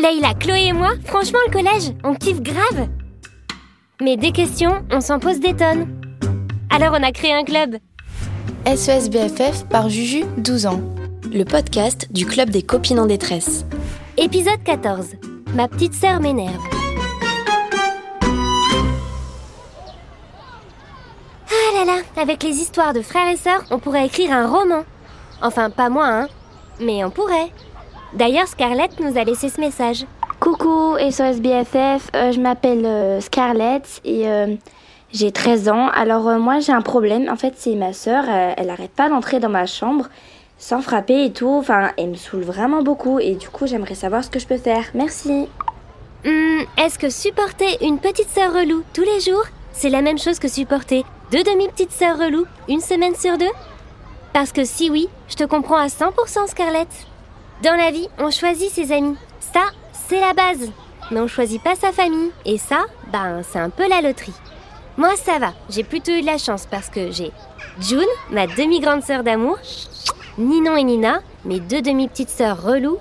Leïla, Chloé et moi, franchement, le collège, on kiffe grave. Mais des questions, on s'en pose des tonnes. Alors on a créé un club. SES BFF par Juju, 12 ans. Le podcast du club des copines en détresse. Épisode 14. Ma petite sœur m'énerve. Ah là là, avec les histoires de frères et sœurs, on pourrait écrire un roman. Enfin, pas moi, hein. Mais on pourrait. D'ailleurs, Scarlett nous a laissé ce message. Coucou SOS BFF, euh, je m'appelle euh, Scarlett et euh, j'ai 13 ans. Alors moi j'ai un problème, en fait c'est ma sœur, elle arrête pas d'entrer dans ma chambre sans frapper et tout. Enfin, elle me saoule vraiment beaucoup et du coup j'aimerais savoir ce que je peux faire. Merci. Hmm, Est-ce que supporter une petite sœur relou tous les jours, c'est la même chose que supporter deux demi-petites sœurs relou une semaine sur deux? Parce que si oui, je te comprends à 100% Scarlett. Dans la vie, on choisit ses amis. Ça, c'est la base. Mais on choisit pas sa famille. Et ça, ben, c'est un peu la loterie. Moi, ça va. J'ai plutôt eu de la chance parce que j'ai June, ma demi-grande sœur d'amour, Ninon et Nina, mes deux demi-petites sœurs relou,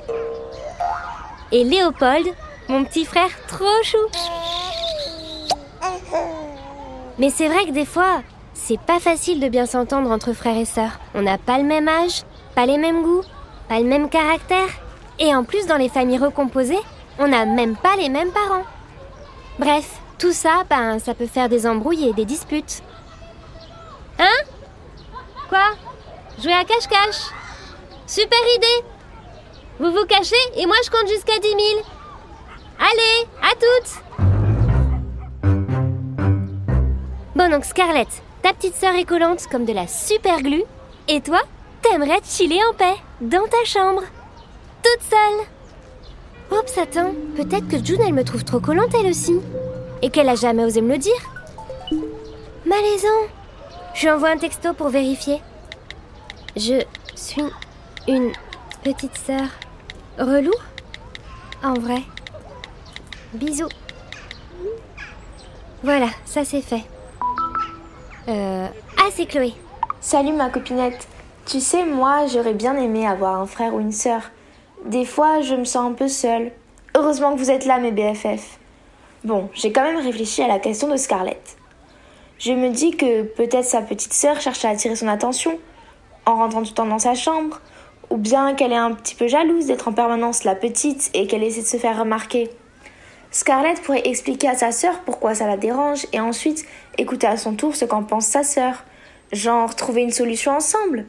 et Léopold, mon petit frère trop chou. Mais c'est vrai que des fois, c'est pas facile de bien s'entendre entre frères et sœurs. On n'a pas le même âge, pas les mêmes goûts, pas le même caractère. Et en plus, dans les familles recomposées, on n'a même pas les mêmes parents. Bref, tout ça, ben, ça peut faire des embrouilles et des disputes. Hein? Quoi? Jouer à cache-cache? Super idée Vous vous cachez et moi je compte jusqu'à 10 000. Allez, à toutes Bon donc Scarlett, ta petite sœur est collante comme de la super glue. Et toi, t'aimerais chiller en paix, dans ta chambre. Toute seule. Oups, attends, peut-être que June elle me trouve trop collante elle aussi. Et qu'elle a jamais osé me le dire. Malaisant. Je lui envoie un texto pour vérifier. Je suis une petite sœur relou En vrai. Bisous. Voilà, ça c'est fait. Euh... Ah, c'est Chloé. Salut ma copinette. Tu sais, moi, j'aurais bien aimé avoir un frère ou une sœur. Des fois, je me sens un peu seule. Heureusement que vous êtes là, mes BFF. Bon, j'ai quand même réfléchi à la question de Scarlett. Je me dis que peut-être sa petite sœur cherche à attirer son attention en rentrant tout le temps dans sa chambre, ou bien qu'elle est un petit peu jalouse d'être en permanence la petite et qu'elle essaie de se faire remarquer. Scarlett pourrait expliquer à sa sœur pourquoi ça la dérange et ensuite écouter à son tour ce qu'en pense sa sœur. Genre trouver une solution ensemble.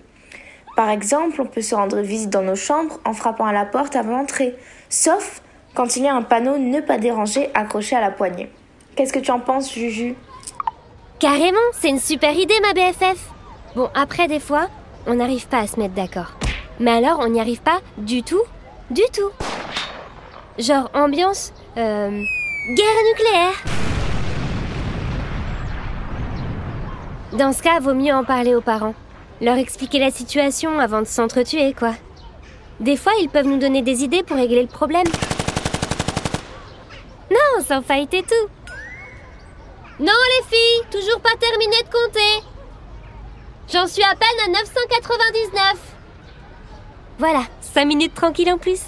Par exemple, on peut se rendre visite dans nos chambres en frappant à la porte avant d'entrer, sauf quand il y a un panneau ne pas déranger accroché à la poignée. Qu'est-ce que tu en penses, Juju? Carrément, c'est une super idée, ma BFF. Bon, après, des fois, on n'arrive pas à se mettre d'accord. Mais alors, on n'y arrive pas du tout, du tout. Genre ambiance, euh, guerre nucléaire. Dans ce cas, vaut mieux en parler aux parents. Leur expliquer la situation avant de s'entretuer, quoi. Des fois, ils peuvent nous donner des idées pour régler le problème. Non, sans fight et tout. Non, les filles, toujours pas terminé de compter. J'en suis à peine à 999. Voilà, 5 minutes tranquille en plus.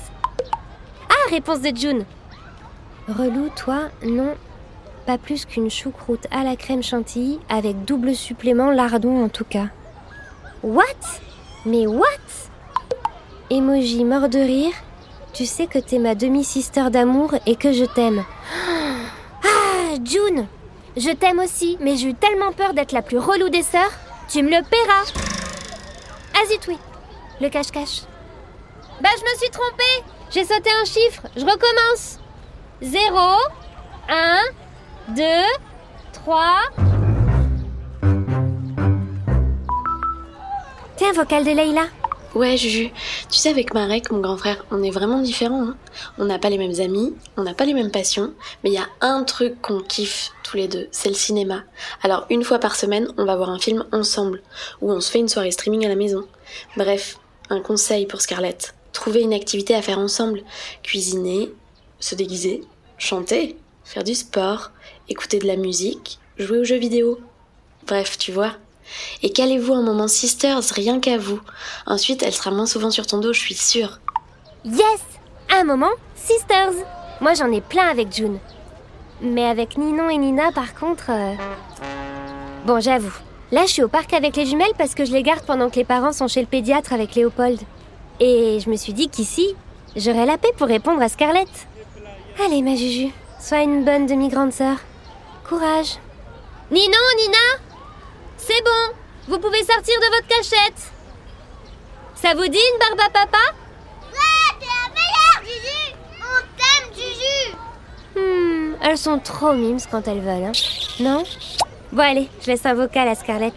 Ah, réponse de June. Relou, toi, non. Pas plus qu'une choucroute à la crème chantilly avec double supplément lardon en tout cas. What? Mais what? Emoji mort de rire. Tu sais que t'es ma demi-sister d'amour et que je t'aime. Ah, June Je t'aime aussi, mais j'ai eu tellement peur d'être la plus relou des sœurs. Tu me le paieras. Ah zut, oui. Le cache-cache. Bah, je me suis trompée. J'ai sauté un chiffre. Je recommence. 0, 1, 2, 3. Tiens, vocal de Leïla. Ouais, Juju, tu sais, avec Marek, mon grand frère, on est vraiment différents. Hein on n'a pas les mêmes amis, on n'a pas les mêmes passions, mais il y a un truc qu'on kiffe tous les deux, c'est le cinéma. Alors, une fois par semaine, on va voir un film ensemble, ou on se fait une soirée streaming à la maison. Bref, un conseil pour Scarlett. Trouver une activité à faire ensemble. Cuisiner, se déguiser, chanter, faire du sport, écouter de la musique, jouer aux jeux vidéo. Bref, tu vois. Et calez-vous un moment sisters, rien qu'à vous. Ensuite, elle sera moins souvent sur ton dos, je suis sûre. Yes un moment, Sisters. Moi, j'en ai plein avec June. Mais avec Ninon et Nina, par contre... euh, Bon, j'avoue. Là, je suis au parc avec les jumelles parce que je les garde pendant que les parents sont chez le pédiatre avec Léopold. Et je me suis dit qu'ici, j'aurais la paix pour répondre à Scarlett. Allez, ma Juju, sois une bonne demi-grande sœur. Courage. Ninon, Nina C'est bon, vous pouvez sortir de votre cachette. Ça vous dit une barbe à papa? T'es la meilleure, Juju On t'aime, Juju Hmm, elles sont trop mimes quand elles veulent, hein. Non? Bon allez, je laisse un vocal à Scarlett.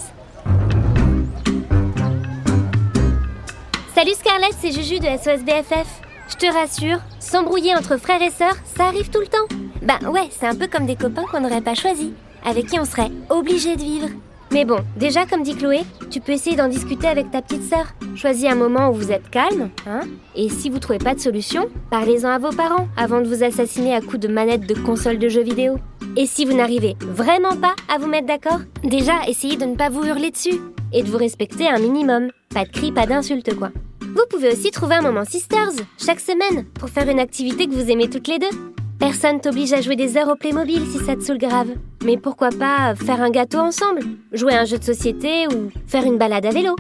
Salut Scarlett, c'est Juju de SOS BFF. Je te rassure, s'embrouiller entre frères et sœurs, ça arrive tout le temps. Bah ouais, c'est un peu comme des copains qu'on n'aurait pas choisis, avec qui on serait obligé de vivre. Mais bon, déjà comme dit Chloé, tu peux essayer d'en discuter avec ta petite sœur. Choisis un moment où vous êtes calme, hein, et si vous trouvez pas de solution, parlez-en à vos parents avant de vous assassiner à coups de manette de console de jeux vidéo. Et si vous n'arrivez vraiment pas à vous mettre d'accord, déjà essayez de ne pas vous hurler dessus et de vous respecter un minimum. Pas de cris, pas d'insultes quoi. Vous pouvez aussi trouver un moment Sisters chaque semaine pour faire une activité que vous aimez toutes les deux. Personne t'oblige à jouer des heures au Playmobil si ça te saoule grave. Mais pourquoi pas faire un gâteau ensemble, jouer à un jeu de société ou faire une balade à vélo.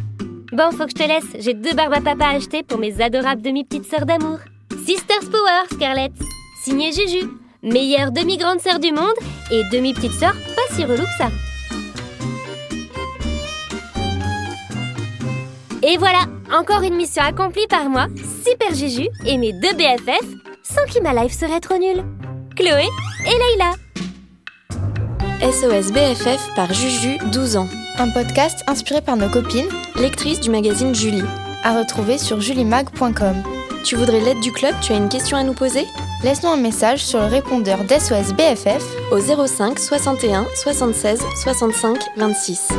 Bon, faut que je te laisse, j'ai deux barbes à papa à acheter pour mes adorables demi-petites sœurs d'amour. Sisters Power, Scarlett. Signé Juju, meilleure demi-grande sœur du monde et demi-petite sœur pas si relou que ça. Et voilà, encore une mission accomplie par moi, Super Juju et mes deux BFF, sans qui ma life serait trop nulle. Chloé et Leïla. SOS BFF par Juju, 12 ans. Un podcast inspiré par nos copines, Lectrice du magazine Julie. à retrouver sur julimag.com. Tu voudrais l'aide du club? Tu as une question à nous poser? Laisse-nous un message sur le répondeur d'SOS BFF Au 05 61 76 65 26.